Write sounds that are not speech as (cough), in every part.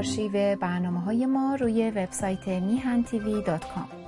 آرشیو برنامه های ما روی وبسایت میهن تیوی دات کام.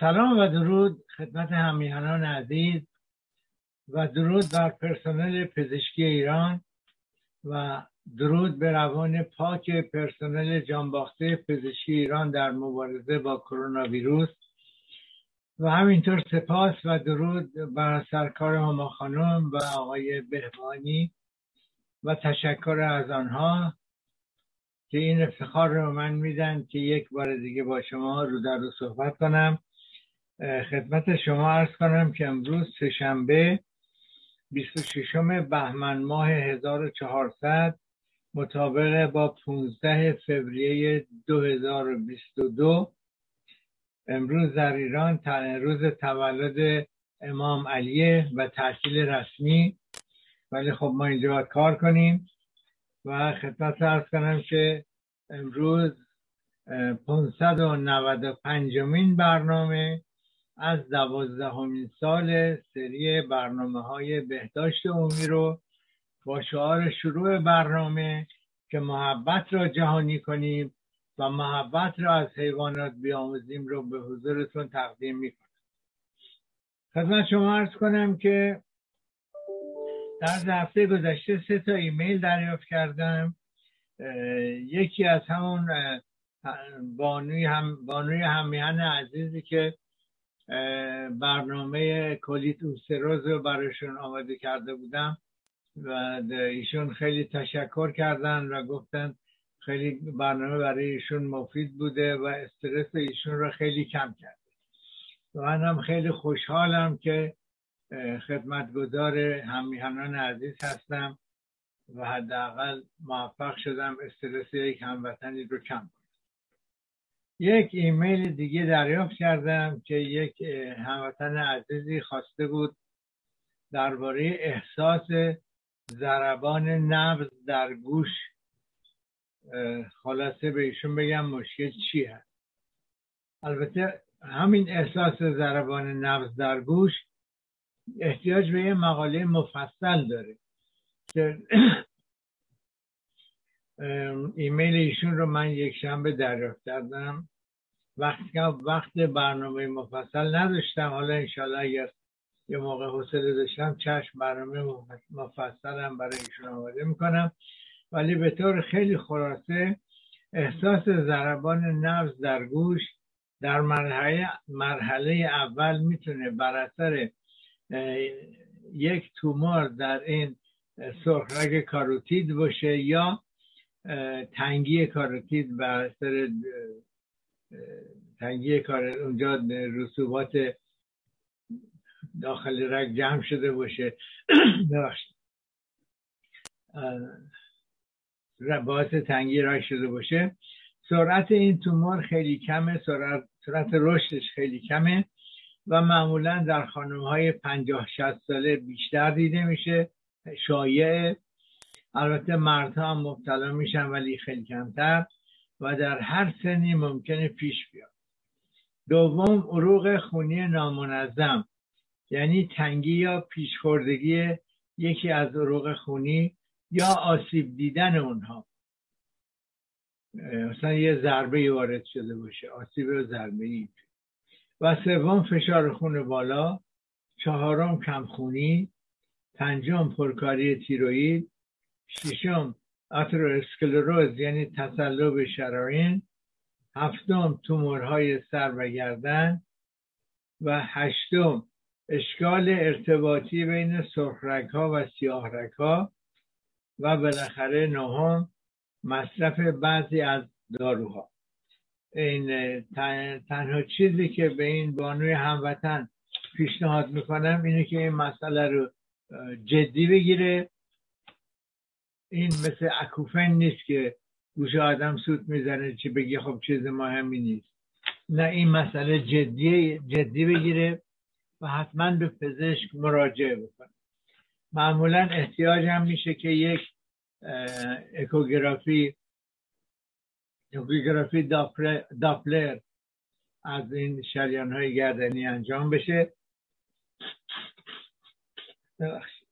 سلام و درود خدمت همیهنان عزیز و درود بر پرسنل پزشکی ایران و درود به روان پاک پرسنل جانباخته پزشکی ایران در مبارزه با کرونا ویروس و همینطور سپاس و درود بر سرکار هما خانم و آقای بهبانی و تشکر از آنها که این افتخار رو من میدن که یک بار دیگه با شما رو در رو صحبت کنم. خدمت شما ارز کنم که امروز سهشنبه 26 بهمن ماه 1400 مطابق با 15 فوریه 2022 امروز در ایران روز تولد امام علیه و تحصیل رسمی. ولی خب ما اینجا باید کار کنیم و خدمت ارز کنم که امروز 595 مین برنامه. از دوازدهمین سال سری برنامه های بهداشت عمومی رو با شعار شروع برنامه که محبت را جهانی کنیم و محبت را از حیوانات بیاموزیم رو به حضورتون تقدیم می‌کنم. خدمت شما ارز کنم که در هفته گذشته سه تا ایمیل دریافت کردم. یکی از همون بانوی هم بانوی همیهن عزیزی که برنامه کلیت اوستروز رو براشون آماده کرده بودم و ایشون خیلی تشکر کردن و گفتن خیلی برنامه برای ایشون مفید بوده و استرس ایشون رو خیلی کم کرده. و منم خیلی خوشحالم که خدمتگزار همیهنان عزیز هستم و حداقل موفق شدم استرس یک هموطنی رو کم کنم. یک ایمیل دیگه دریافت کردم که یک هموطن عزیزی خواسته بود درباره احساس ضربان نبض در گوش خلاصه به ایشون بگم مشکل چی هست. البته همین احساس ضربان نبض در گوش احتیاج به یه مقاله مفصل داره (clears throat) ایمیل ایشون رو من یک شنبه دریافت کردم. وقتی وقت برنامه مفصل نداشتم. حالا انشالله اگر یه موقع حوصله داشتم چشم برنامه مفصلم برای ایشون آماده می‌کنم. ولی به طور خیلی خلاصه احساس ضربان نفس در گوش در مرحله, مرحله اول می‌تونه بر اثر یک تومور در این سرخرگ کاروتید باشه یا تنگی کاروتید بر اثر تنگی کار اونجا رسوبات داخل رگ جمع شده باشه. باعث تنگی رگ شده باشه. سرعت این تومور خیلی کمه سرعت, سرعت رشدش خیلی کمه و معمولا در خانم های پنجاه شست ساله بیشتر دیده میشه. شایع البته مردها هم مبتلا میشن ولی خیلی کمتر و در هر سنی ممکنه پیش بیاد. دوم عروق خونی نامنظم یعنی تنگی یا پیشخوردگی یکی از عروق خونی یا آسیب دیدن اونها. مثلا یه ضربه وارد شده باشه آسیب ضربه ای. و سوم فشار خون بالا چهارم کمخونی پنجم پرکاری تیروید ششم اترواسکلروز یعنی تصلب شراین. هفتم تومورهای سر و گردن. و هشتم اشکال ارتباطی بین سرخرگ ها و سیاه ها و بالاخره نهم مصرف بعضی از داروها. این تنها چیزی که به این بانوی هموطن پیشنهاد می‌کنم اینه که این مسئله رو جدی بگیره. این مثل اکوفن نیست که گوش آدم سود می‌زنه چی بگی خب چیز مهمی نیست. نه این مسئله جدی جدی بگیره و حتما به پزشک مراجعه بکنه. معمولا احتیاج هم میشه که یک اکوگرافی اکوگرافی داپلر از این شریان های گردنی انجام بشه.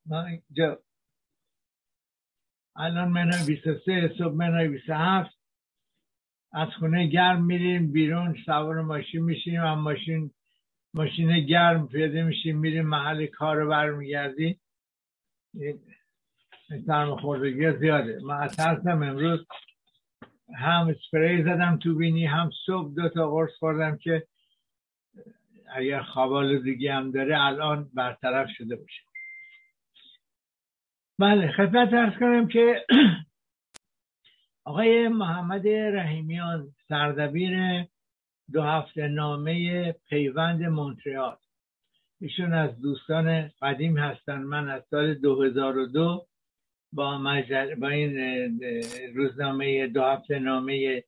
ما اینجا الان منهای 23 صبح منهای 27 از خونه گرم میریم بیرون سوار ماشین میشیم هم ماشین ماشین گرم پیاده میشیم میریم محل کار رو برمیگردیم. خوردگی زیاده. من از ترسم امروز هم سپری زدم تو بینی هم صبح دو تا قرص خوردم که اگر خواب دیگه هم داره الان برطرف شده باشه. بله خدمت ارز کنم که (clears throat) آقای محمد رحیمیان سردبیر دو هفته نامه پیوند مونتریال. ایشون از دوستان قدیم هستن. من از سال 2002 با, مجل... با این روزنامه دو هفته نامه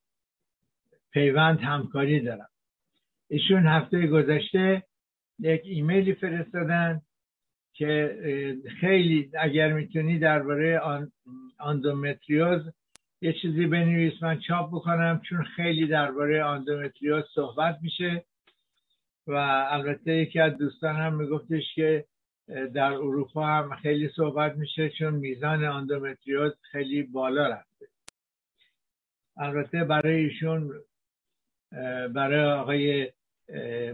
پیوند همکاری دارم. ایشون هفته گذشته یک ایمیلی فرستادن. که خیلی اگر می‌تونی درباره آندومتریوز یه چیزی بنویس. من چاپ بکنم چون خیلی درباره آندومتریوز صحبت میشه و البته یکی از دوستان هم میگفتش که در اروپا هم خیلی صحبت میشه چون میزان آندومتریوز خیلی بالا رفته. البته برای ایشون برای آقای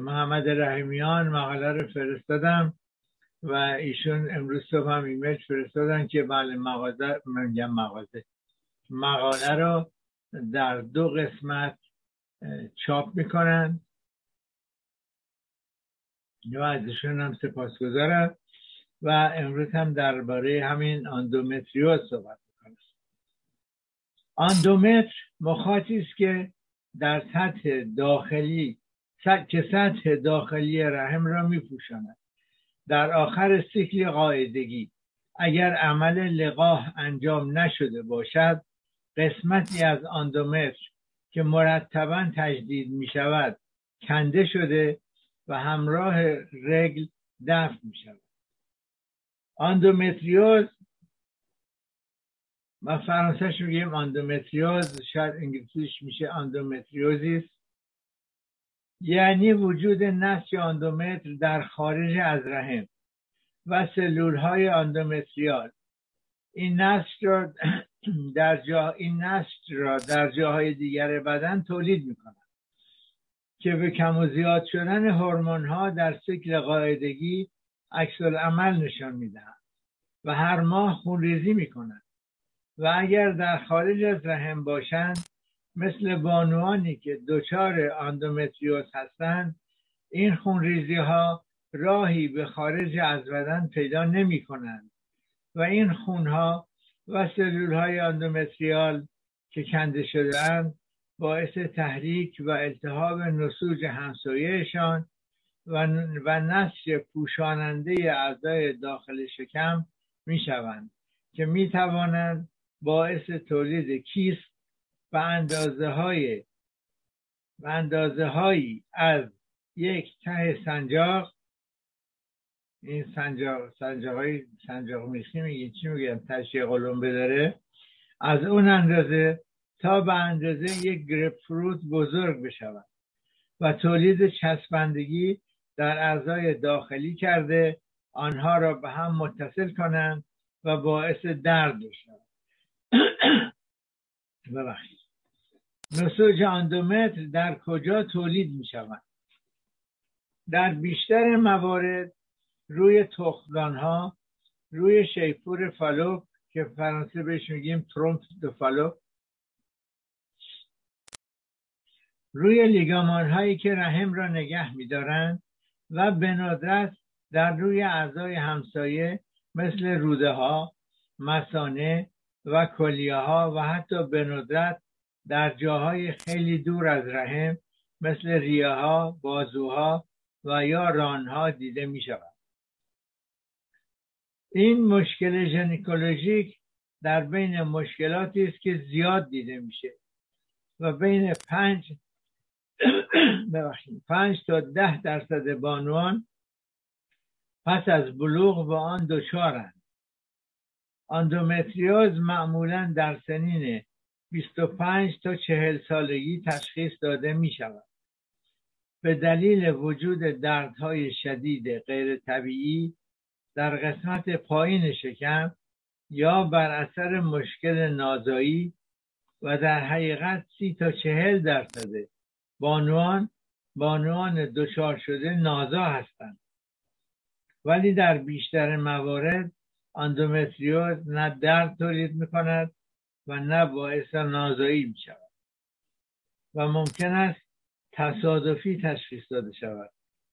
محمد رحیمیان مقاله رو فرستادم. و ایشون امروز صبح هم ایمیل فرستادن که بله مغازه میگم مغازه. مقاله رو در دو قسمت چاپ می‌کنن. و ازشون هم سپاسگزارم. و امروز هم درباره همین آندومتریوز صحبت می‌کنم. آندومتر مخاطی است که در سطح داخلی که سطح داخلی رحم را میپوشاند. در آخر سیکل قاعدگی. اگر عمل لقاح انجام نشده باشد قسمتی از آندومتر که مرتبا تجدید می شود کنده شده و همراه رگل دفع می شود آندومتریوز ما فرانسهش میگیم endométriose شاید انگلیسیش میشه endometriosis. یعنی وجود نسج آندومتر در خارج از رحم و سلول های آندومتریال. این نسج را (clears throat) در جا این نسج را در جاهای دیگر بدن تولید می که به کم و زیاد شدن هورمون ها در سیکل قاعدگی عکس عمل نشان می‌دهند و هر ماه خونریزی می‌کنند و اگر در خارج از رحم باشند مثل بانوانی که دچار آندومتریوس هستند این خونریزی ها راهی به خارج از بدن پیدا نمی کنند و این خونها و سلول های اندومتریال که کنده شده باعث تحریک و التهاب نسوج همسایهشان و, و نسج پوشاننده اعضای داخل شکم می شوند که می توانند باعث تولید کیست و اندازه های و اندازه هایی از یک ته سنجاق این سنجاق سنجاق های سنجاق میخی میگه چی میگم تشیه قلمبه داره از اون اندازه تا به اندازه یک گرپ فروت بزرگ بشود و تولید چسبندگی در اعضای داخلی کرده آنها را به هم متصل کنند و باعث درد بشود. (coughs) ببخشید. نسوج اندومتر در کجا تولید می شود در بیشتر موارد روی تخمدان ها روی شیپور فالوپ که فرانسه بهش میگیم trompe de Fallope روی لیگامان هایی که رحم را نگه میدارند و به ندرت در روی اعضای همسایه مثل روده ها مسانه و کلیه ها و حتی به ندرت در جاهای خیلی دور از رحم مثل ریه ها، بازوها و یا رانها دیده می شود. این مشکل ژنیکولوژیک در بین مشکلاتی است که زیاد دیده میشه و بین پنج (clears throat) پنج تا ده درصد بانوان پس از بلوغ با آن دچارند اندومتریوز معمولا در سنین 25 تا 40 سالگی تشخیص داده می شود. به دلیل وجود دردهای شدید غیر طبیعی در قسمت پایین شکم یا بر اثر مشکل نازایی و در حقیقت سی تا چهل درصد بانوان بانوان دچار شده نازا هستند ولی در بیشتر موارد اندومتریوز نه درد تولید می کند و نه باعث نازایی می شود و ممکن است تصادفی تشخیص داده شود.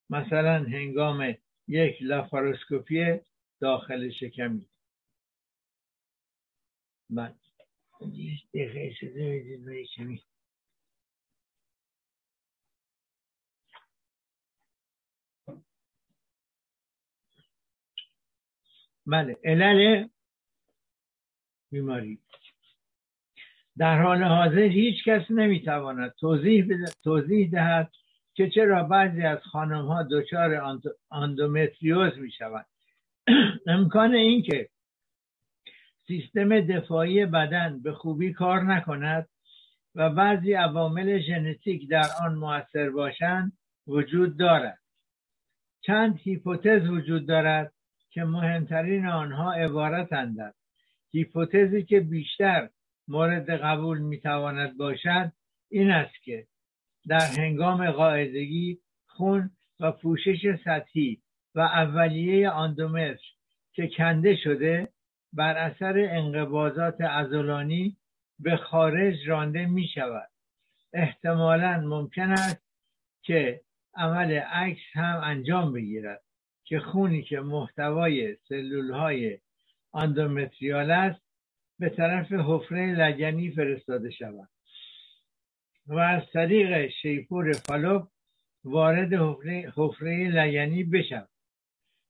مثلا هنگام یک لاپاروسکوپی داخل شکمی. دقیقه شده بله. علل بیماری. در حال حاضر هیچ کس نمی‌تواند توضیح, توضیح دهد که چرا بعضی از خانم ها دچار اندومتریوز می شوند (clears throat) امکان اینکه سیستم دفاعی بدن به خوبی کار نکند و بعضی عوامل ژنتیک در آن موثر باشند وجود دارد. چند هیپوتز وجود دارد که مهمترین آنها عبارتند هیپوتزی که بیشتر مورد قبول می‌تواند باشد این است که در هنگام قاعدگی خون و پوشش سطحی و اولیه آندومتر که کنده شده بر اثر انقباضات ازولانی به خارج رانده می شود احتمالا ممکن است که عمل عکس هم انجام بگیرد که خونی که محتوای سلول های آندومتریال است به طرف حفره لگنی فرستاده شود. و از طریق شیپور فالوپ وارد حفره لگنی بشود.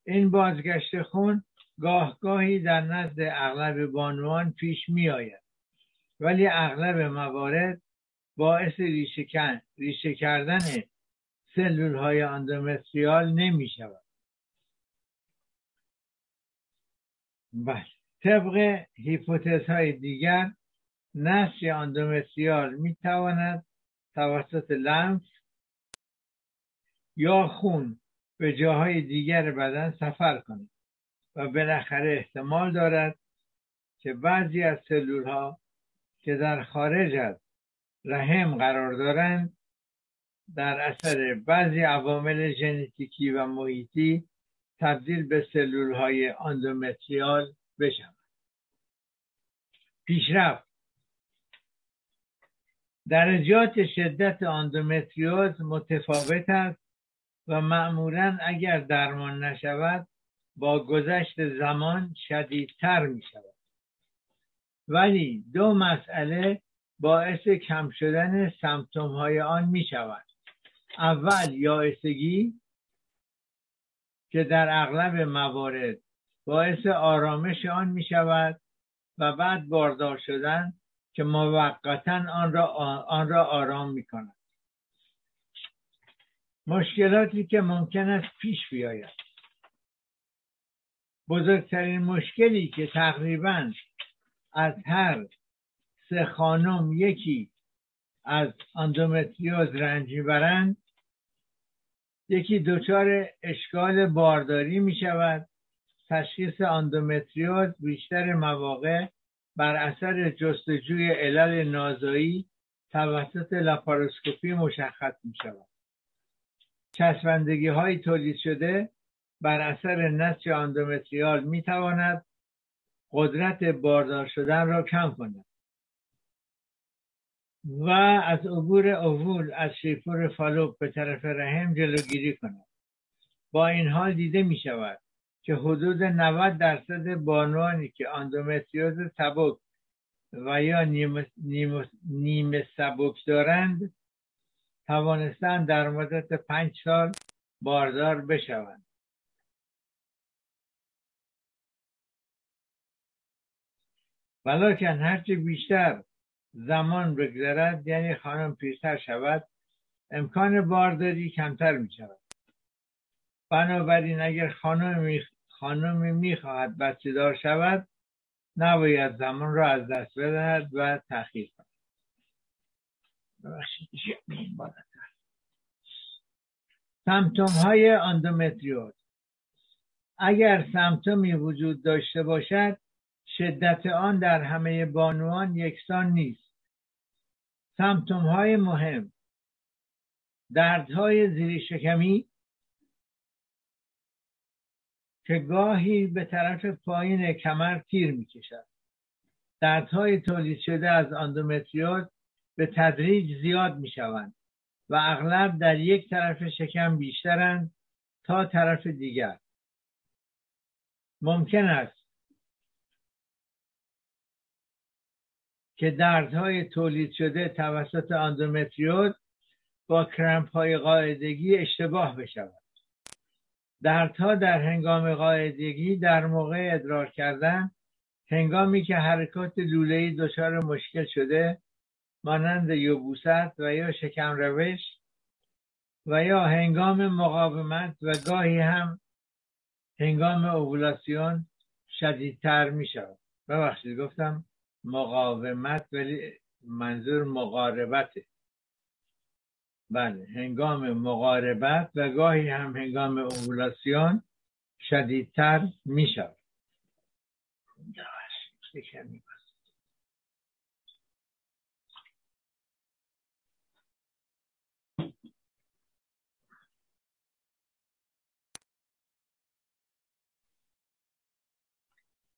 این بازگشت خون گاه گاهی در نزد اغلب بانوان پیش می آید ولی اغلب موارد باعث ریشه, ریشه کردن سلول های اندومتریال نمی شود بله. طبق هیپوتز های دیگر نسج اندومتریال می تواند توسط لمف یا خون به جاهای دیگر بدن سفر کند و بالاخره احتمال دارد که بعضی از سلول ها که در خارج از رحم قرار دارند در اثر بعضی عوامل ژنتیکی و محیطی تبدیل به سلول های اندومتریال بشوند. پیشرفت. درجات شدت اندومتریوز متفاوت است و معمولا اگر درمان نشود با گذشت زمان شدیدتر می شود ولی دو مسئله باعث کم شدن سمتوم های آن می شود اول یائسگی که در اغلب موارد باعث آرامش آن می شود و بعد باردار شدن که موقتا آن را, آن را آرام می کند مشکلاتی که ممکن است پیش بیاید. بزرگترین مشکلی که تقریبا از هر سه خانم یکی از اندومتریوز رنج می‌برند یکی دچار اشکال بارداری می شود تشخیص اندومتریوز بیشتر مواقع بر اثر جستجوی علل نازایی توسط لاپاروسکوپی مشخص می شود چسبندگی های تولید شده بر اثر نسج اندومتریال می تواند قدرت باردار شدن را کم کند. و از عبور اوول از شیپور فالوپ به طرف رحم جلوگیری کند. با این حال دیده می شود که حدود 90 درصد بانوانی که اندومتریوز سبک و یا نیمه, سبک دارند توانستند در مدت پنج سال باردار بشوند. ولیکن هرچه بیشتر زمان بگذرد یعنی خانم پیرتر شود امکان بارداری کمتر می شود بنابراین اگر خانم خانمی می‌خواهد بچه دار شود نباید زمان را از دست بدهد و تأخیر کند. سمتوم های اندومتریوز. اگر سمتومی وجود داشته باشد شدت آن در همه بانوان یکسان نیست. سمتوم های مهم دردهای زیر شکمی که گاهی به طرف پایین کمر تیر می‌کشد. دردهای تولید شده از اندومتریوز به تدریج زیاد می‌شوند و اغلب در یک طرف شکم بیشترند تا طرف دیگر. ممکن است که دردهای تولید شده توسط اندومتریوز با کرمپ های قاعدگی اشتباه بشود. دردها در هنگام قاعدگی در موقع ادرار کردن هنگامی که حرکات لوله‌ای دچار مشکل شده مانند یبوست و یا شکم روش و یا هنگام مقاومت و گاهی هم هنگام اوولاسیون شدیدتر می شود ببخشید گفتم مقاومت ولی منظور مقاربته. بله هنگام مقاربت و گاهی هم هنگام اوولاسیون شدیدتر می شود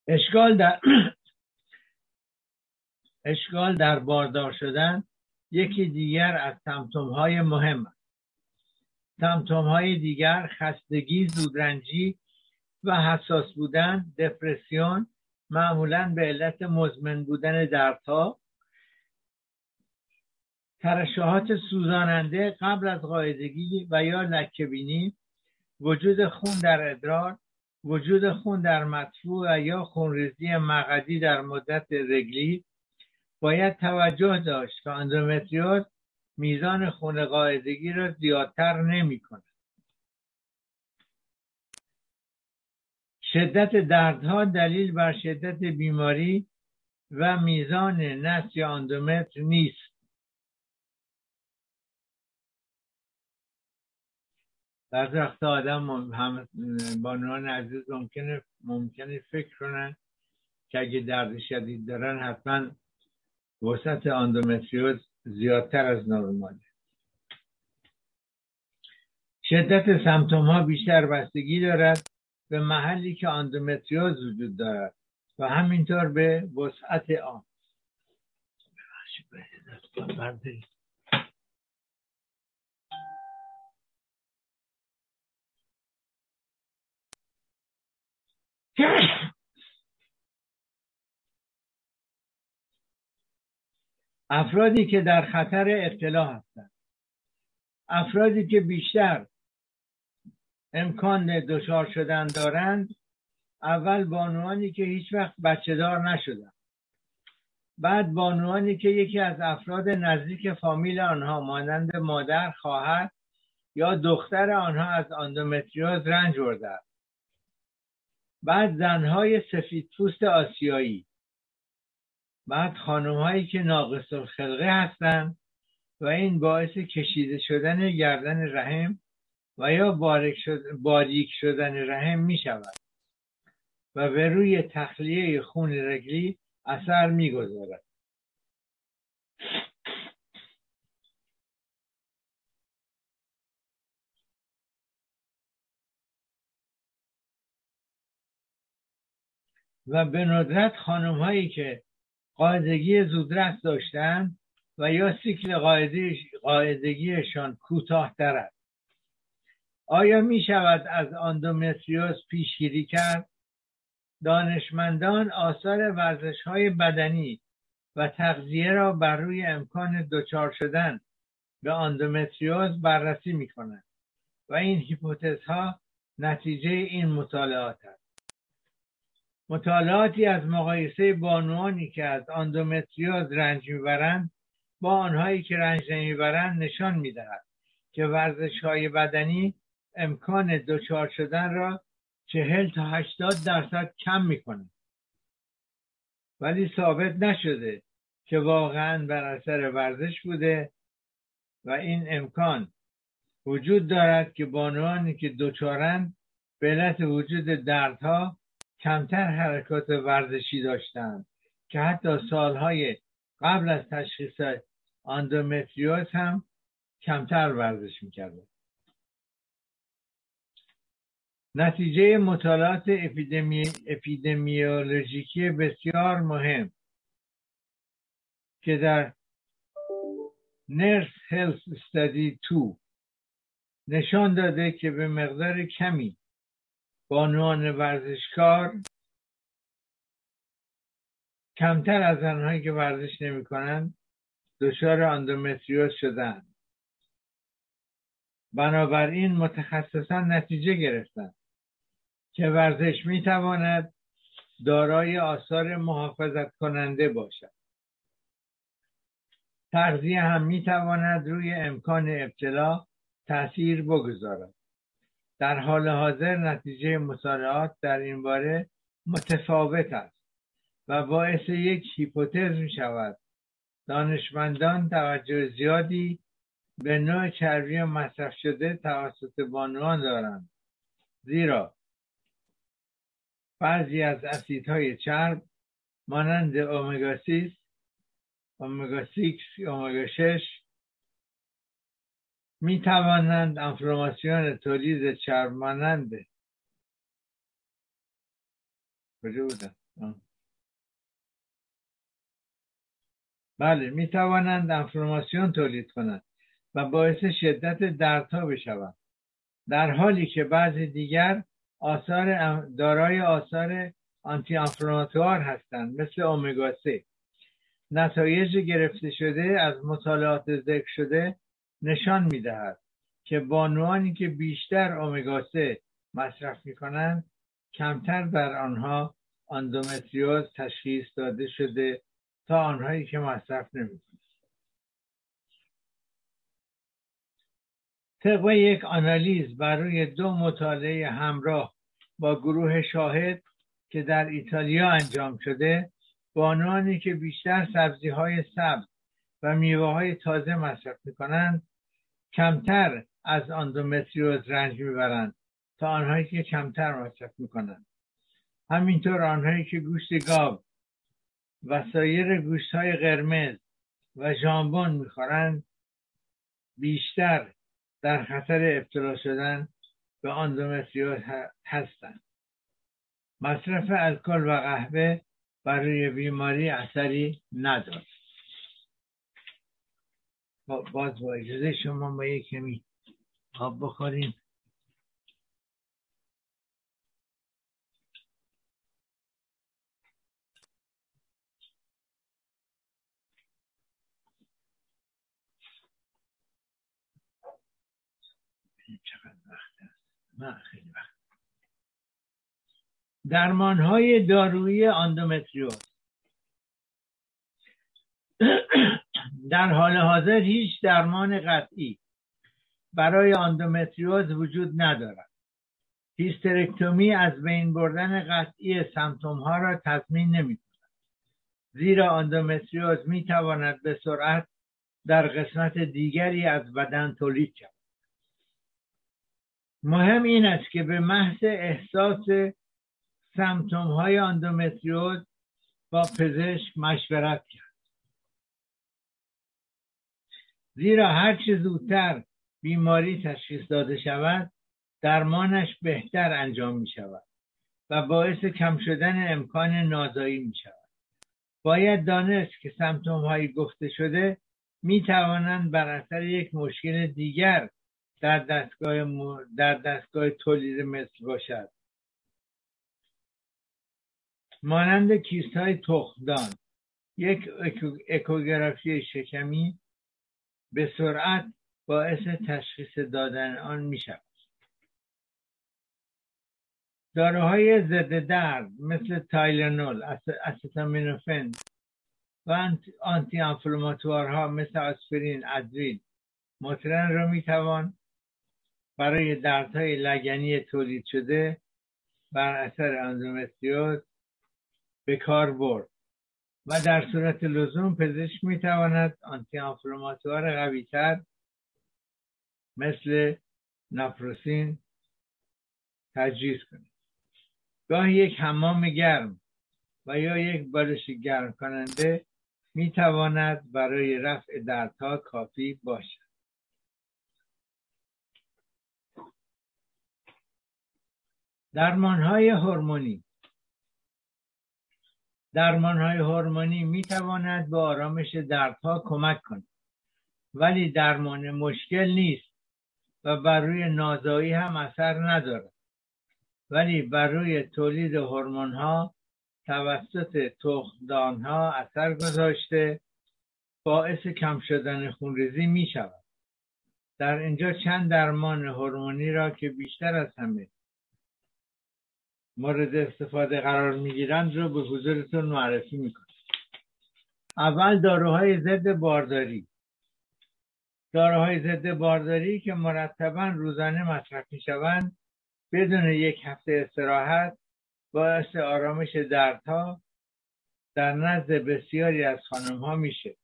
اشکال در (clears throat) اشکال در باردار شدن یکی دیگر از سمتوم های مهم است. سمتوم های دیگر خستگی زودرنجی و حساس بودن دپرسیون معمولا به علت مزمن بودن دردها. ترشحات سوزاننده قبل از قاعدگی و یا لکهبینی وجود خون در ادرار وجود خون در مدفوع و یا خونریزی مقدی در مدت رگلی باید توجه داشت که اندومتریوز میزان خون قاعدگی را زیادتر نمی کند. شدت دردها دلیل بر شدت بیماری و میزان نسج اندومتر نیست بعض وقت آدم هم بانوان عزیز ممکنه ممکنه فکر کنن که اگه درد شدید دارن حتما وسعت اندومتریوز زیادتر از نرماله شدت symptôme ها بیشتر بستگی دارد به محلی که اندومتریوز وجود دارد و همینطور به وسعت آن. افرادی که در خطر ابتلا هستند. افرادی که بیشتر امکان دچار شدن دارند اول بانوانی که هیچ وقت بچه دار نشدن. بعد بانوانی که یکی از افراد نزدیک فامیل آنها مانند مادر خواهر یا دختر آنها از آندومتریوز رنج برده بعد زنهای سفید پوست آسیایی بعد خانم هایی که ناقص الخلقه هستند و این باعث کشیده شدن گردن رحم و یا باریک, شد... باریک شدن رحم می شود و به روی تخلیه خون رگلی اثر می گذارد. و به ندرت خانم هایی که قاعدگی زودرس داشتند و یا سیکل قاعدگیشان کوتاهتر است. آیا می شود از آندومتریوز پیشگیری کرد؟ دانشمندان آثار ورزش های بدنی و تغذیه را بر روی امکان دچار شدن به آندومتریوز بررسی می کنند و این هیپوتزها نتیجه این مطالعات است. مطالعاتی از مقایسه بانوانی که از آندومتریوز رنج می‌برند با آنهایی که رنج نمی‌برند نشان می‌دهد که ورزش های بدنی امکان دچار شدن را چهل تا هشتاد درصد کم می‌کنه. ولی ثابت نشده که واقعا بر اثر ورزش بوده و این امکان وجود دارد که بانوانی که دچارند به علت وجود دردها کمتر حرکات ورزشی داشتند که حتی سالهای قبل از تشخیص آندومتریوز هم کمتر ورزش می‌کردند نتیجه مطالعات اپیدمی... اپیدمیولوژیکی بسیار مهم که در نرس هلس استادی 2 نشان داده که به مقدار کمی بانوان ورزشکار کمتر از آنهایی که ورزش نمی کنند دچار آندومتریوز شدند بنابراین متخصصان نتیجه گرفتند که ورزش می تواند دارای آثار محافظت کننده باشد. تغذیه هم می تواند روی امکان ابتلا تاثیر بگذارد. در حال حاضر نتیجه مطالعات در این باره متفاوت است و باعث یک هیپوتز می شود. دانشمندان توجه زیادی به نوع چربی مصرف شده توسط بانوان دارند. زیرا بعضی از اسیدهای چرب مانند اومگا 6 اومگا 6 اومگا 6 می توانند انفلاماسیون تولید چرب مانند کجا بودم بله می توانند انفلاماسیون تولید کنند و باعث شدت دردها بشوند. در حالی که بعضی دیگر آثار دارای آثار آنتی انفلاماتوار هستند مثل اومگا 3 نتایج گرفته شده از مطالعات ذکر شده نشان می‌دهد که بانوانی که بیشتر اومگا 3 مصرف می کنند کمتر در آنها اندومتریوز تشخیص داده شده تا آنهایی که مصرف نمی طبق یک آنالیز برای دو مطالعه همراه با گروه شاهد که در ایتالیا انجام شده بانوانی که بیشتر سبزی های سبز و میوه تازه مصرف می کنند کمتر از اندومتریوز رنج می‌برند تا آنهایی که کمتر مصرف می کنند همینطور آنهایی که گوشت گاو و سایر گوشت های قرمز و ژامبون می‌خورند بیشتر در خطر ابتلا شدن به آندومتریوز هستند. مصرف الکل و قهوه برای بیماری اثری ندارد. باز با اجازه شما با یک کمی آب بخوریم. درمان های دارویی آندومتریوز در حال حاضر هیچ درمان قطعی برای آندومتریوز وجود ندارد. هیسترکتومی از بین بردن قطعی سمتوم ها را تضمین نمی کند زیرا آندومتریوز می تواند به سرعت در قسمت دیگری از بدن تولید شود. مهم این است که به محض احساس سمتوم های اندومتریوز با پزشک مشورت کرد. زیرا هرچه زودتر بیماری تشخیص داده شود درمانش بهتر انجام می شود و باعث کم شدن امکان نازایی می شود. باید دانست که سمتوم های گفته شده می توانند بر اثر یک مشکل دیگر در دستگاه, در دستگاه تولید مثل باشد. مانند کیست های تخمدان یک اکوگرافی شکمی به سرعت باعث تشخیص دادن آن می شود داروهای ضد درد مثل تایلنول، استامینوفن و آنتی انفلاماتوارها مثل آسپرین، ادویل، مطرن را می توان برای دردهای لگنی تولید شده بر اثر اندومتریوز به کار برد. و در صورت لزوم پزشک می تواند آنتی آنفلوماتوار قوی تر مثل نفروسین تجویز کند. گاهی یک حمام گرم و یا یک بالش گرم کننده می تواند برای رفع دردها کافی باشد. درمان های هورمونی درمان های هورمونی می تواند به آرامش دردها کمک کند. ولی درمان مشکل نیست و بر روی نازایی هم اثر ندارد. ولی بر روی تولید هورمون ها توسط تخمدان ها اثر گذاشته باعث کم شدن خونریزی می شود در اینجا چند درمان هورمونی را که بیشتر از همه مورد استفاده قرار می‌گیرند رو به حضورتون معرفی می‌کنم. اول داروهای ضد بارداری. داروهای ضد بارداری که مرتبا روزانه مصرف می‌شوند بدون یک هفته استراحت باعث آرامش دردها در نزد بسیاری از خانم ها میشه.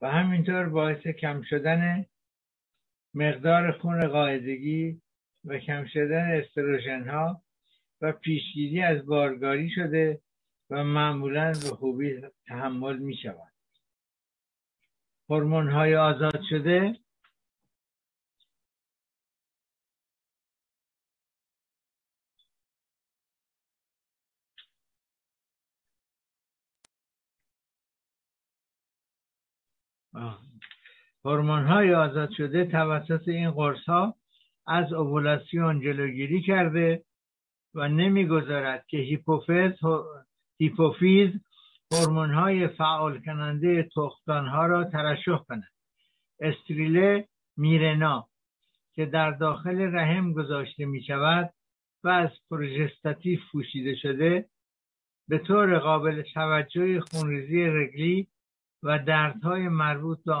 و همینطور باعث کم شدن مقدار خون قاعدگی و کم شدن استروژن ها و پیشگیری از بارگاری شده و معمولا به خوبی تحمل می شود هورمون های آزاد شده هورمون های آزاد شده توسط این قرص ها از اوولاسیون جلوگیری کرده و نمی‌گذارد که هیپوفیز هیپوفیز هورمون های فعال کننده تخمدان ها را ترشح کند. stérilet میرنا که در داخل رحم گذاشته می شود و از progestatif پوشیده شده به طور قابل توجه خونریزی رگلی و دردهای مربوط به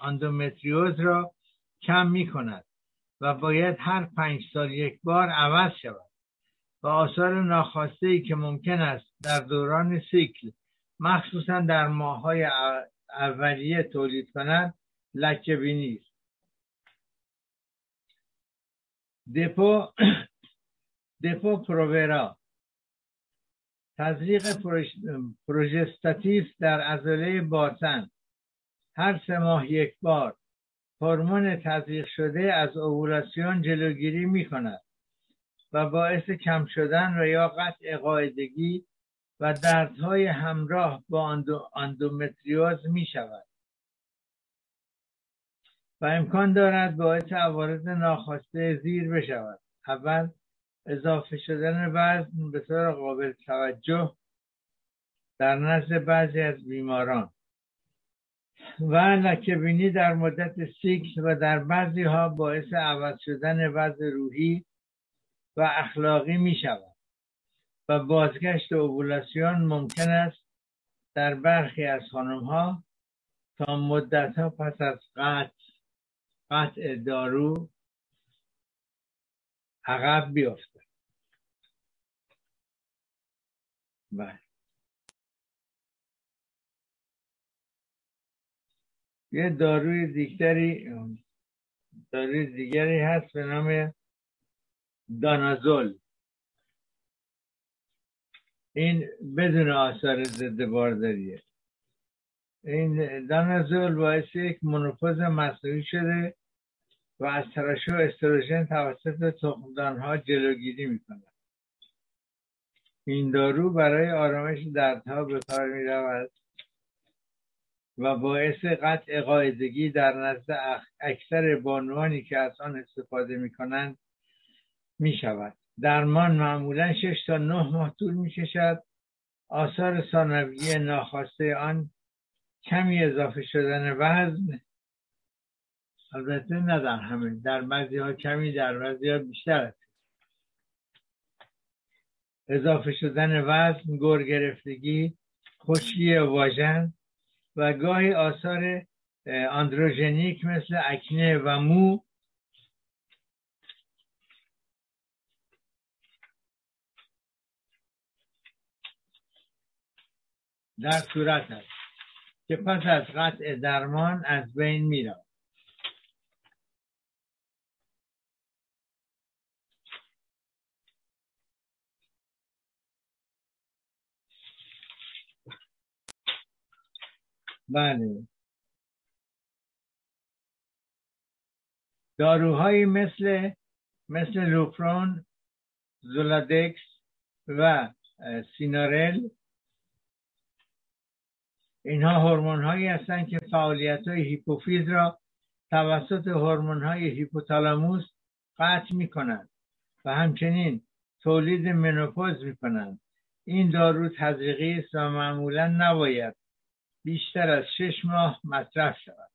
اندومتریوز را کم می کند و باید هر پنج سال یک بار عوض شود. و آثار ناخواسته ای که ممکن است در دوران سیکل مخصوصا در ماههای اولیه تولید کند لکه بینی است. دپو (coughs) دپو پروورا. تزریق پروژستاتیف در عضله باطن هر سه ماه یک بار. هورمون تزریق شده از اوولاسیون جلوگیری می کند و باعث کم شدن و یا قطع قاعدگی و دردهای همراه با اندومتریوز می شود و امکان دارد باعث عوارض ناخواسته زیر بشود. اول اضافه شدن وزن به طور قابل توجه در نزد بعضی از بیماران. و لکه در مدت سیکل و در بعضی ها باعث عوض شدن وضع روحی و اخلاقی می شود و بازگشت اوبولاسیون ممکن است در برخی از خانم ها تا مدت ها پس از قطع قطع دارو عقب بیفته بله. یه داروی دیگری داروی دیگری هست به نام دانازول. این بدون آثار ضد بارداریه این دانازول باعث یک منوپوز مصنوعی شده و از ترشح استروژن توسط ها جلوگیری می‌کند این دارو برای آرامش دردها به کار می رود و باعث قطع قاعدگی در نزد اکثر بانوانی که از آن استفاده می کنند می شود درمان معمولا 6 تا 9 ماه طول می کشد آثار ثانویه ناخواسته آن کمی اضافه شدن وزن. البته نه در همه در بعضی ها کمی در بعضی ها بیشتر. است اضافه شدن وزن گور گرفتگی خشکی واژن و گاهی آثار اندروژنیک مثل اکنه و مو. در صورت است که پس از قطع درمان از بین می‌رود بله. داروهایی مثل مثل لوپرون زولادکس و سینارل. اینها هورمون هایی هستند که فعالیت های هیپوفیز را توسط هورمون های هیپوتالاموس قطع می کنند و همچنین تولید منوپوز می کنند این دارو تزریقی است و معمولا نباید بیشتر از شش ماه مصرف شود.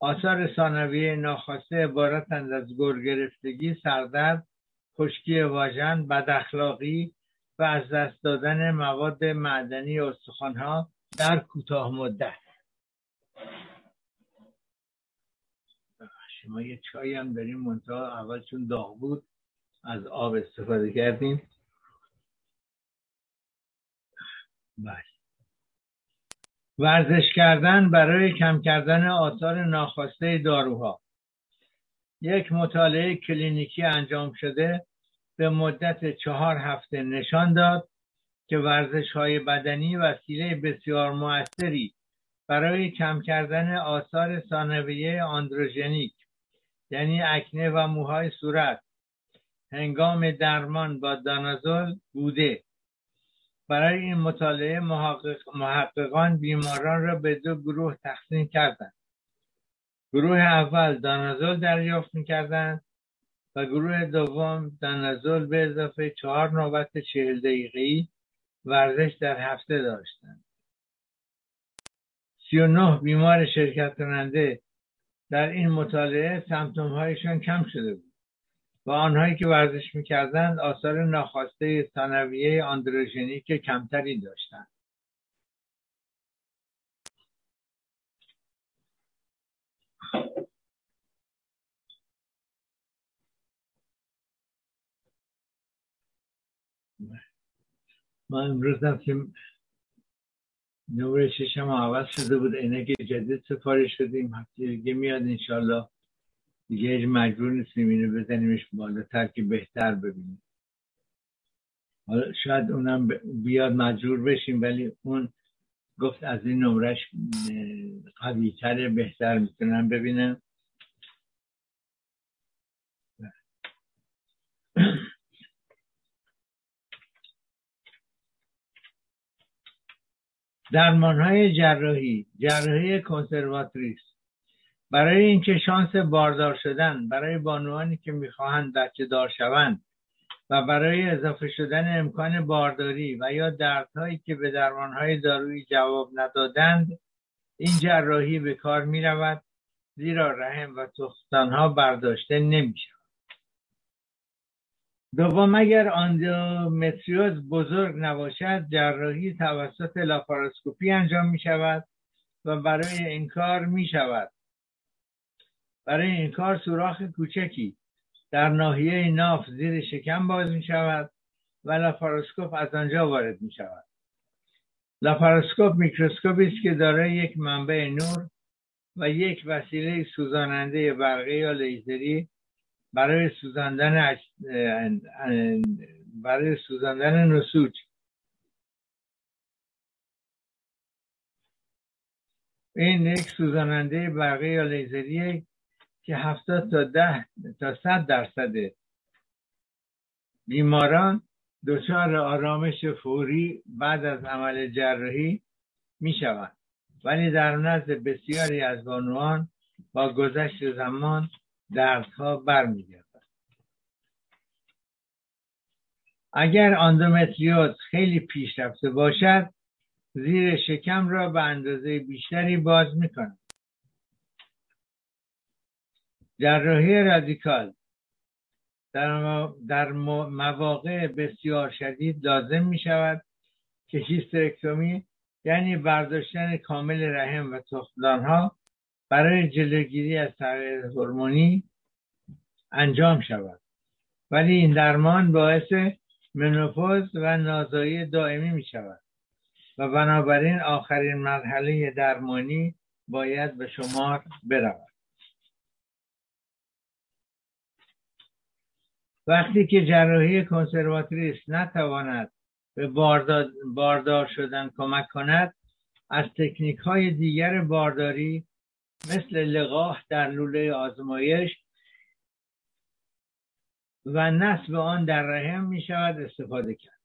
آثار ثانویه ناخواسته عبارتند از گور گرفتگی سردرد خشکی واژن بداخلاقی و از دست دادن مواد معدنی استخوانها در کوتاه مدت. شما یه چایی هم داریم منتها اول چون داغ بود از آب استفاده کردیم. بله. ورزش کردن برای کم کردن آثار ناخواسته داروها. یک مطالعه کلینیکی انجام شده به مدت چهار هفته نشان داد که ورزش های بدنی وسیله بسیار موثری برای کم کردن آثار ثانویه آندروژنیک یعنی اکنه و موهای صورت هنگام درمان با دانازول بوده. برای این مطالعه محقق، محققان بیماران را به دو گروه تقسیم کردند. گروه اول دانازول دریافت می‌کردند و گروه دوم دانازول به اضافه چهار نوبت چهل دقیقه‌ای ورزش در هفته داشتند. سی و نه بیمار شرکت کننده در این مطالعه سمتوم هایشان کم شده بود. و آنهایی که ورزش می‌کردند آثار ناخواسته ثانویه آندروژنیک کمتری داشتند. ما امروز رفتیم نور ششم عوض شده بود. عینک جدید سفارش شدیم هفته دیگه میاد انشالله. دیگه مجبور نیستیم اینو بزنیمش بالاتر که بهتر ببینیم. حالا شاید اونم بیاد مجبور بشیم ولی اون گفت از این نمرش قویتر بهتر می‌تونم ببینم درمان های جراحی جراحی کنسرواتریس برای اینکه شانس باردار شدن برای بانوانی که می‌خواهند بچه دار شوند و برای اضافه شدن امکان بارداری و یا دردهایی که به درمانهای دارویی جواب ندادند این جراحی به کار می رود زیرا رحم و تختانها برداشته نمی شود. دوم اگر آندومتریوز بزرگ نباشد جراحی توسط لاپاراسکوپی انجام می شود و برای این کار می شود برای این کار سوراخ کوچکی. در ناحیه ناف زیر شکم باز می شود و لاپاراسکوپ از آنجا وارد می شود لاپاراسکوپ میکروسکوپی است که دارای یک منبع نور و یک وسیله سوزاننده برقی یا لیزری برای سوزاندن برای سوزاندن نسوج. این یک سوزاننده برقی یا لیزریه که هفتاد تا ده تا صد درصد بیماران دچار آرامش فوری بعد از عمل جراحی می شوند ولی در نزد بسیاری از بانوان با گذشت زمان دردها برمیگردد. اگر اندومتریوز خیلی پیشرفته باشد زیر شکم را به اندازه بیشتری باز می‌کند. جراحی رادیکال. در, مواقع بسیار شدید لازم می شود که هیسترکتومی یعنی برداشتن کامل رحم و تخمدان ها برای جلوگیری از تغییر هورمونی انجام شود. ولی این درمان باعث منوپوز و نازایی دائمی می شود و بنابراین آخرین مرحله درمانی باید به شمار برود. وقتی که جراحی کنسرواتریس نتواند به باردار شدن کمک کند از تکنیک های دیگر بارداری مثل لقاح در لوله آزمایش و نصب آن در رحم می شود استفاده کرد.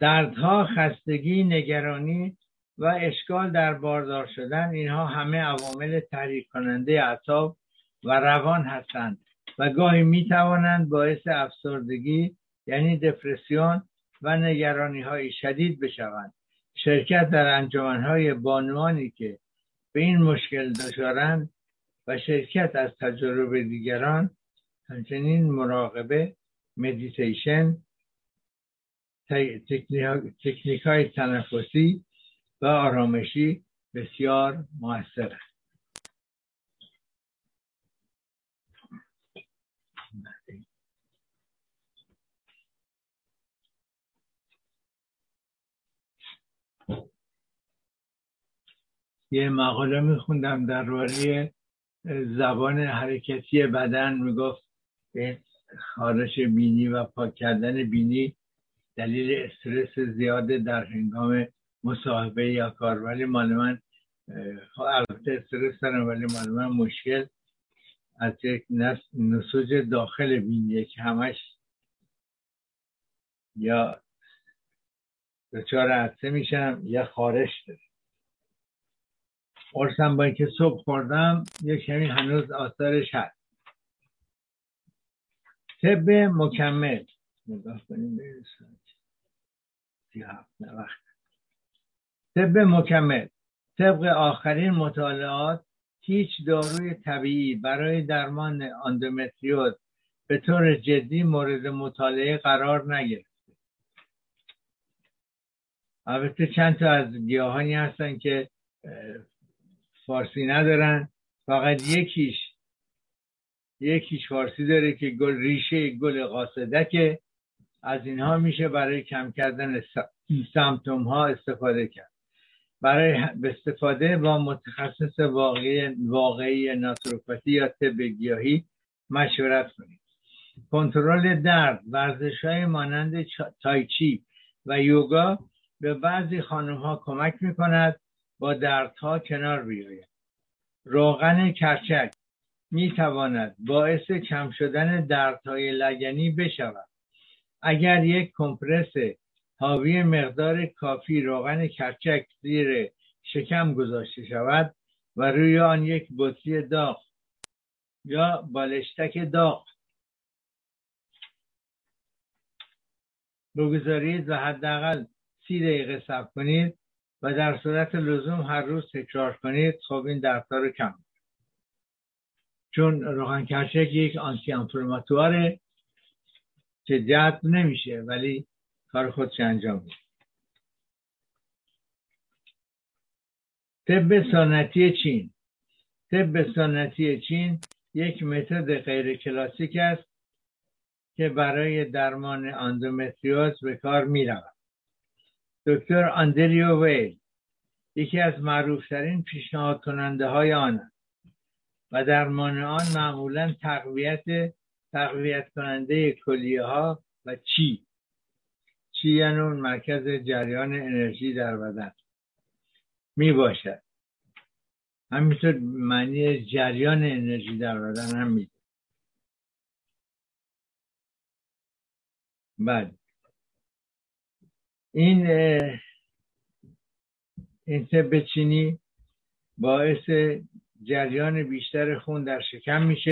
دردها خستگی نگرانی و اشکال در باردار شدن اینها همه عوامل تحریک کننده اعصاب و روان هستند. و گاهی می توانند باعث افسردگی یعنی دپرسیون و نگرانی های شدید بشوند. شرکت در انجمن های بانوانی که به این مشکل دچارند و شرکت از تجربه دیگران همچنین مراقبه مدیتیشن تکنیک های تنفسی و آرامشی بسیار موثر است یه مقاله میخوندم درباره زبان حرکتی بدن. می‌گفت خارش بینی و پاک کردن بینی دلیل استرس زیاد در هنگام مصاحبه یا کار. ولی مال من البته استرس دارم ولی مال من مشکل از یک نسوج داخل بینیه که همش یا دچار عدسه میشم یا خارش داره. قرصم با اینکه صبح خوردم یک کمی هنوز آثارش هست. طب مکمل. نگاه کنیم طب مکمل. طبق آخرین مطالعات هیچ داروی طبیعی برای درمان اندومتریوز به طور جدی مورد مطالعه قرار نگرفته. البته چند تا از گیاهانی هستن که فارسی ندارن. فقط یکیش یکیش فارسی داره که گل ریشه گل قاصدکه. از اینها میشه برای کم کردن سمتوم ها استفاده کرد. برای استفاده با متخصص واقعی, واقعی ناتروپاتی یا طب گیاهی مشورت کنید. کنترل درد ورزش های مانند تایچی و یوگا به بعضی خانم ها کمک می کند با دردها کنار بیاید. روغن کرچک می تواند باعث کم شدن دردهای لگنی بشود. اگر یک کمپرس حاوی مقدار کافی روغن کرچک زیر شکم گذاشته شود و روی آن یک بطری داغ یا بالشتک داغ بگذارید و حداقل سی دقیقه صبر کنید. و در صورت لزوم هر روز تکرار کنید خب این دردها رو کم چون روغن یک آنتی انفلاماتواره که جذب نمیشه ولی کار خودش انجام میده. طب سنتی چین. طب سنتی چین یک متد غیر کلاسیک است که برای درمان اندومتریوز به کار می. دکتر آندریو ویل یکی از معروفترین پیشنهاد کننده های آن است و درمان آن معمولا تقویت تقویت کننده کلیه ها و چی؟ چی یعنی اون مرکز جریان انرژی در بدن؟ می باشد همینطور معنی جریان انرژی در بدن هم میده. بعد این این طب چینی باعث جریان بیشتر خون در شکم میشه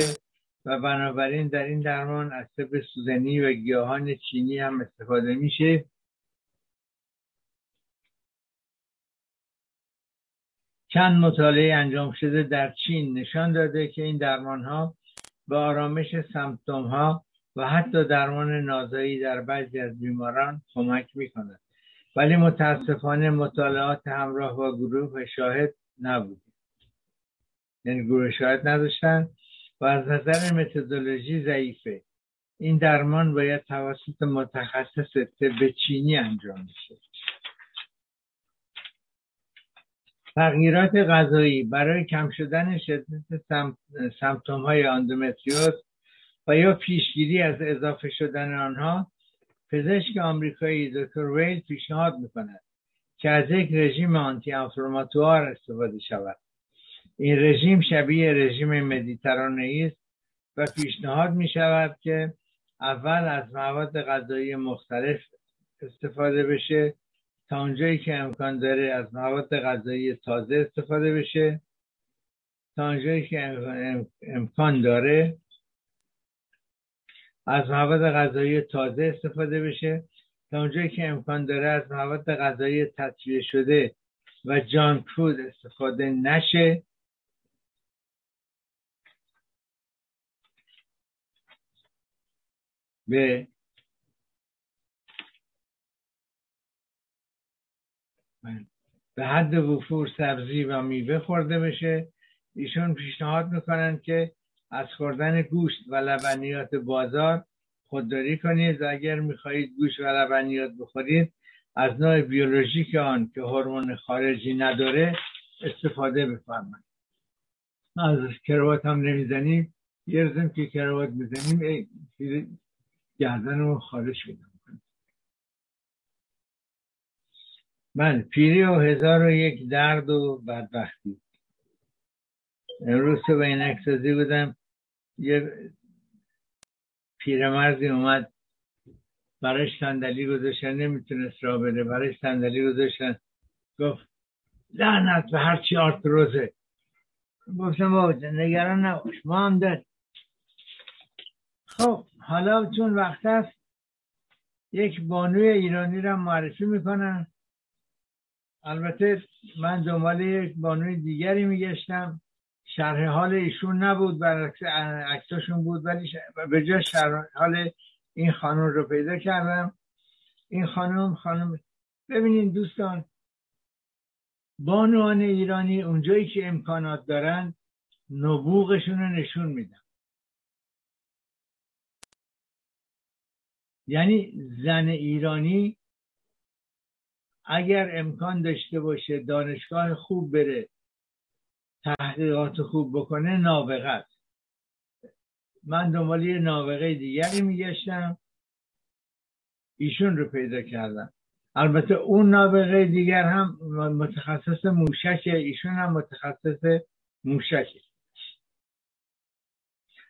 و بنابراین در این درمان از طب سوزنی و گیاهان چینی هم استفاده میشه. چند مطالعه انجام شده در چین نشان داده که این درمان ها به آرامش سمپتوم ها و حتی درمان نازایی در بعضی از بیماران کمک می کند ولی متاسفانه مطالعات همراه با گروه شاهد نبود یعنی گروه شاهد نداشتن و از نظر متدولوژی ضعیفه. این درمان باید توسط متخصص طب چینی انجام میشه تغییرات غذایی برای کم شدن شدت سمتوم های اندومتریوز و یا پیشگیری از اضافه شدن آنها پزشک آمریکایی دکتر ویل پیشنهاد می‌کند که از یک رژیم آنتی انفلاماتوار استفاده شود. این رژیم شبیه رژیم مدیترانه‌ای است و پیشنهاد می شود که اول از مواد غذایی مختلف استفاده بشه تا اونجایی که امکان داره از مواد غذایی تازه استفاده بشه. تا اونجایی که امکان داره از مواد غذایی تازه استفاده بشه تا اونجایی که امکان داره از مواد غذایی تصفیه شده و جان فود استفاده نشه. به به حد وفور سبزی و میوه خورده بشه. ایشون پیشنهاد می‌کنن که از خوردن گوشت و لبنیات بازار خودداری کنید و اگر می‌خواهید گوشت و لبنیات بخورید از نوع بیولوژیک آن که هورمون خارجی نداره استفاده بفرمایید. از کروات هم نمی‌زنیم. یه روزم که کروات می‌زنیم گردن رو خارج شده من پیری و هزار و یک درد و بدبختی. امروز تو به این اکسازی بودم. یه پیرمردی اومد برایش صندلی گذاشتن نمی‌تونست را بده برایش صندلی گذاشتن. گفت لعنت به هرچی آرتروزه. گفتم بابا نگران نباش ما هم داریم. خب حالا چون وقت است یک بانوی ایرانی را معرفی می‌کنم البته من دنبال یک بانوی دیگری میگشتم. شرح حال ایشون نبود برعکس عکساشون بود ولی به جای شرح حال این خانم رو پیدا کردم. این خانم خانم ببینین دوستان بانوان ایرانی اونجایی که امکانات دارن نبوغشون رو نشون میدن. یعنی زن ایرانی اگر امکان داشته باشه دانشگاه خوب بره تحقیقات خوب بکنه نابغه است من دنبال یه نابغه دیگری میگشتم. ایشون رو پیدا کردم. البته اون نابغه دیگر هم متخصص موشکه ایشون هم متخصص موشکه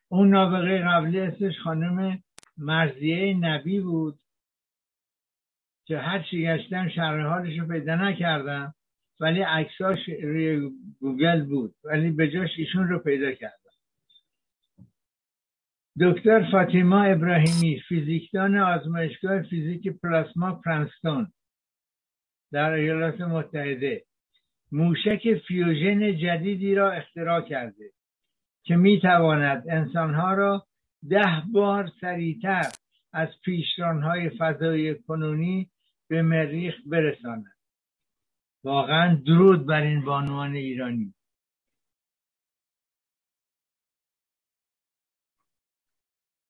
اون نابغه قبلی اسمش خانم مرضیه نبی بود. که هر چی گشتم شرح حالش رو پیدا نکردم. ولی عکساش روی گوگل بود. ولی به جاش ایشون رو پیدا کردم. دکتر فاطیما ابراهیمی فیزیکدان آزمایشگاه فیزیک پلاسما پرنستون در ایالات متحده. موشک fusion جدیدی را اختراع کرده که می تواند انسانها را ده بار سریعتر از پیشرانهای فضای کنونی به مریخ برساند. واقعا درود بر این بانوان ایرانی.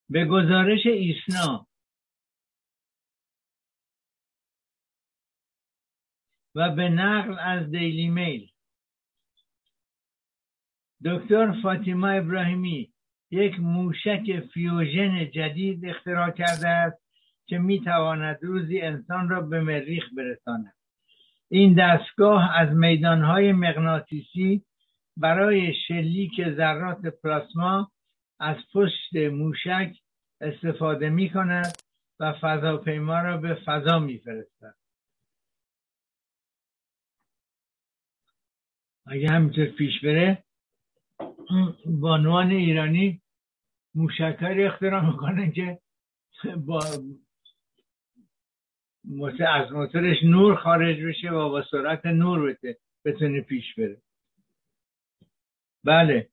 به گزارش ایسنا. و به نقل از دیلی میل. دکتر فاطیما ابراهیمی یک موشک فیوژن جدید اختراع کرده است که می‌تواند روزی انسان را به مریخ برساند. این دستگاه از میدانهای مغناطیسی برای شلیک ذرات پلاسما از پشت موشک استفاده می کند و فضاپیما را به فضا می فرستد. اگه همینطور پیش بره بانوان ایرانی موشکاری اختراع می‌کنن که با از موتورش نور خارج بشه و با سرعت نور بتونه پیش بره. بله.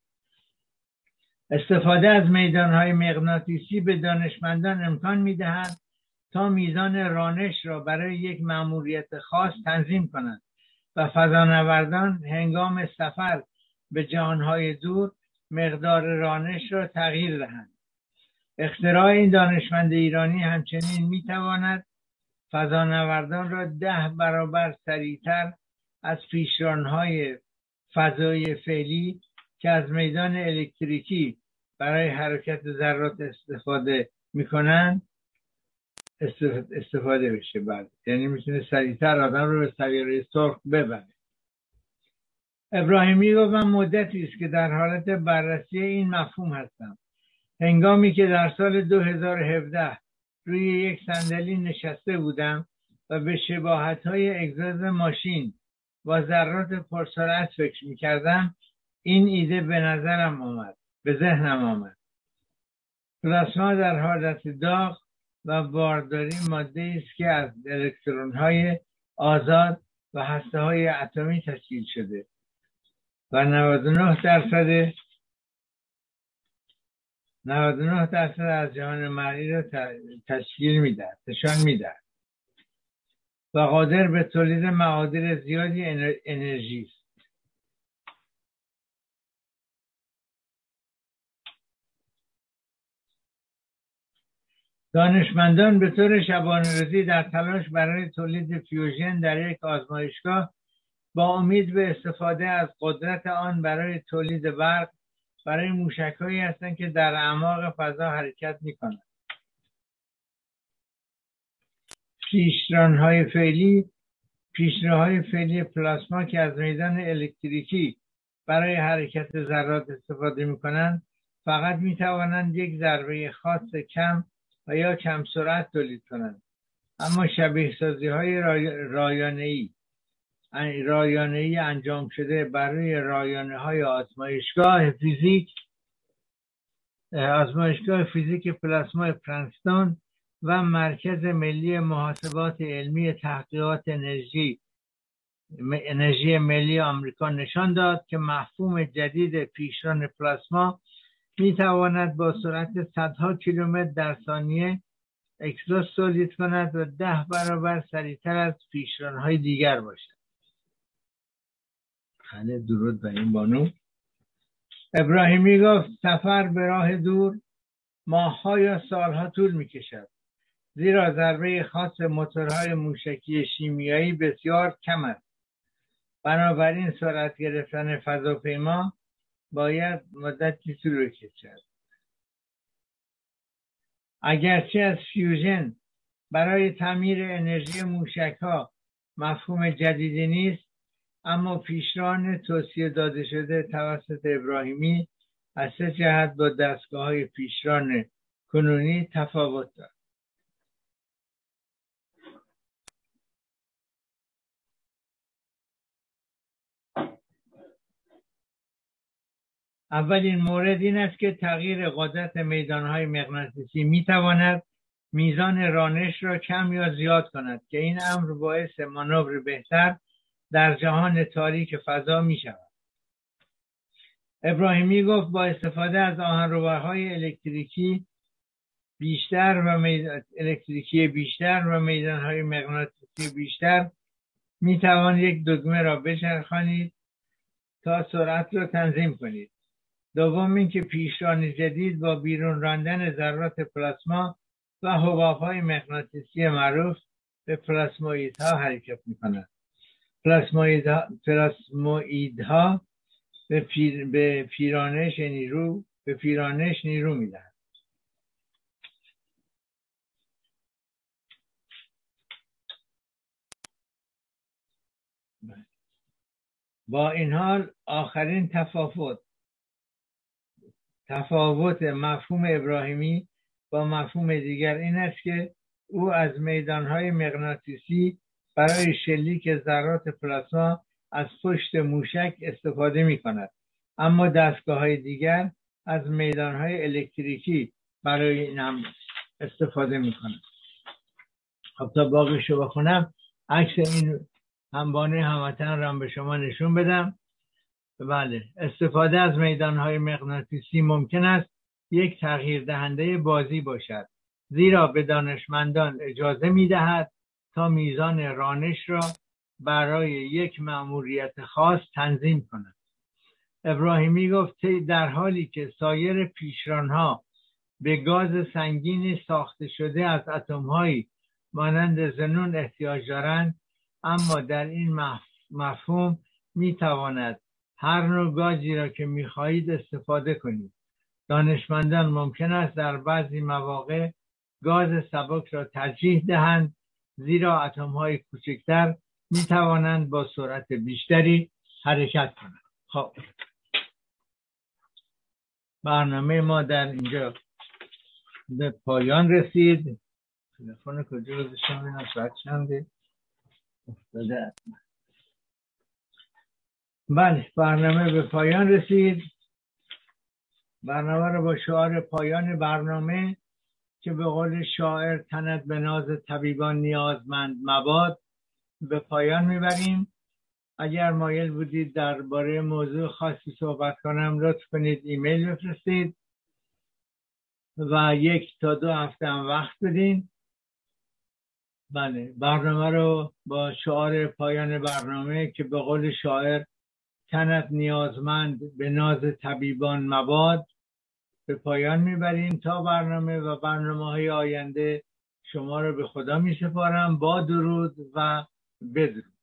استفاده از میدانهای مغناطیسی به دانشمندان امکان می‌دهد تا میزان رانش را برای یک مأموریت خاص تنظیم کنند و فضانوردان هنگام سفر به جهانهای دور مقدار رانش را تغییر دهند. اختراع این دانشمند ایرانی همچنین می‌تواند فضانوردان را ده برابر سریعتر از پیشرانهای فضای فعلی که از میدان الکتریکی برای حرکت ذرات استفاده می‌کنن استفاده بشه. بعد یعنی می‌تونه سریعتر آدم رو به سیاره سرخ ببره. ابراهیمی گفت من مدتی است که در حالت بررسی این مفهوم هستم. هنگامی که در سال 2017 روی یک صندلی نشسته بودم و به شباهت های اگزاز ماشین و ذرات پرسرعت فکر می‌کردم این ایده به نظرم آمد به ذهنم آمد. پلاسما در حالت داغ و بارداری ماده است که از الکترون های آزاد و هسته های اتمی تشکیل شده و 99 درصد 99 درصد از جهان مرئی را تشکیل می‌دهد نشان می‌دهد و قادر به تولید معادل زیادی انرژی است. دانشمندان به طور شبانه در تلاش برای تولید فیوژن در یک آزمایشگاه با امید به استفاده از قدرت آن برای تولید برق برای موشکهایی هستند که در اعماق فضا حرکت می کنند های فعلی های فعلی پلاسما که از میدان الکتریکی برای حرکت ذرات استفاده می کنند فقط می توانند یک ضربه خاص کم و یا کم سرعت تولید کنند. اما شبیه سازی های رایانه ای رایانه ای انجام شده برای رایانه های آزمایشگاه فیزیک آزمایشگاه فیزیک پلاسما پرنستون و مرکز ملی محاسبات علمی تحقیقات انرژی انرژی ملی آمریکا نشان داد که مفهوم جدید پیشران پلاسما می تواند با سرعت صدها کیلومتر در ثانیه اکسوس تولید کند و ده برابر سریعتر از پیشرانهای دیگر باشد. خله درود به این بانو. ابراهیمی گفت سفر به راه دور ماهها یا سالها طول می کشد زیرا ضربه خاص موتورهای موشکی شیمیایی بسیار کم است. بنابراین سرعت گرفتن فضاپیما باید مدتی طول کشد اگرچه از فیوژن برای تعمیر انرژی موشک ها مفهوم جدیدی نیست اما پیشران توصیه داده شده توسط ابراهیمی از سه جهت با دستگاه های پیشران کنونی تفاوت دارد. اولین مورد این است که تغییر قدرت میدانهای مغناطیسی می‌تواند میزان رانش را کم یا زیاد کند که این امر باعث مانور بهتر در جهان تاریک فضا می شود ابراهیمی گفت با استفاده از آهنرباهای الکتریکی بیشتر و الکتریکی بیشتر و میدانهای مغناطیسی بیشتر می توان یک دگمه را بچرخانید تا سرعت را تنظیم کنید. دوم اینکه پیشران جدید با بیرون راندن ذرات پلاسما و های مغناطیسی معروف به پلاسمویدها حرکت می کند پلاسمویدها به, پیر، به پیرانش نیرو به پیرانش نیرو می‌دهد با این حال آخرین تفاوت تفاوت مفهوم ابراهیمی با مفهوم دیگر این است که او از میدانهای مغناطیسی برای شلیک ذرات پلاسما از پشت موشک استفاده می کند اما دستگاه های دیگر از میدان های الکتریکی برای این هم استفاده می‌کنن خب تا باقیشو بخونم عکس این همبانه هموطن را به شما نشون بدم. بله استفاده از میدان های مغناطیسی ممکن است یک تغییر دهنده بازی باشد زیرا به دانشمندان اجازه می دهد تا میزان رانش را برای یک مأموریت خاص تنظیم کند. ابراهیمی گفت در حالی که سایر پیشرانها به گاز سنگین ساخته شده از اتمهایی مانند زنون احتیاج دارند اما در این مفهوم می تواند هر نوع گازی را که می خواهید استفاده کنید. دانشمندان ممکن است در بعضی مواقع گاز سبک را ترجیح دهند زیرا اتم های کوچکتر می توانند با سرعت بیشتری حرکت کنند. خب. برنامه ما در اینجا به پایان رسید. تلفن کجا گذاشتم؟ ببینم ساعت چنده. افتاده. بله برنامه به پایان رسید. برنامه رو با شعار پایان برنامه که به قول شاعر تند به ناز طبیبان نیازمند مباد به پایان می‌بریم. اگر مایل بودید درباره موضوع خاصی صحبت کنم لطف کنید ایمیل بفرستید و یک تا دو هفته هم وقت بدین. بله برنامه رو با شعار پایان برنامه که به قول شاعر تنت نیازمند به ناز طبیبان مباد به پایان می‌بریم. تا برنامه و برنامه های آینده شما رو به خدا می سپارم با درود و بدرود.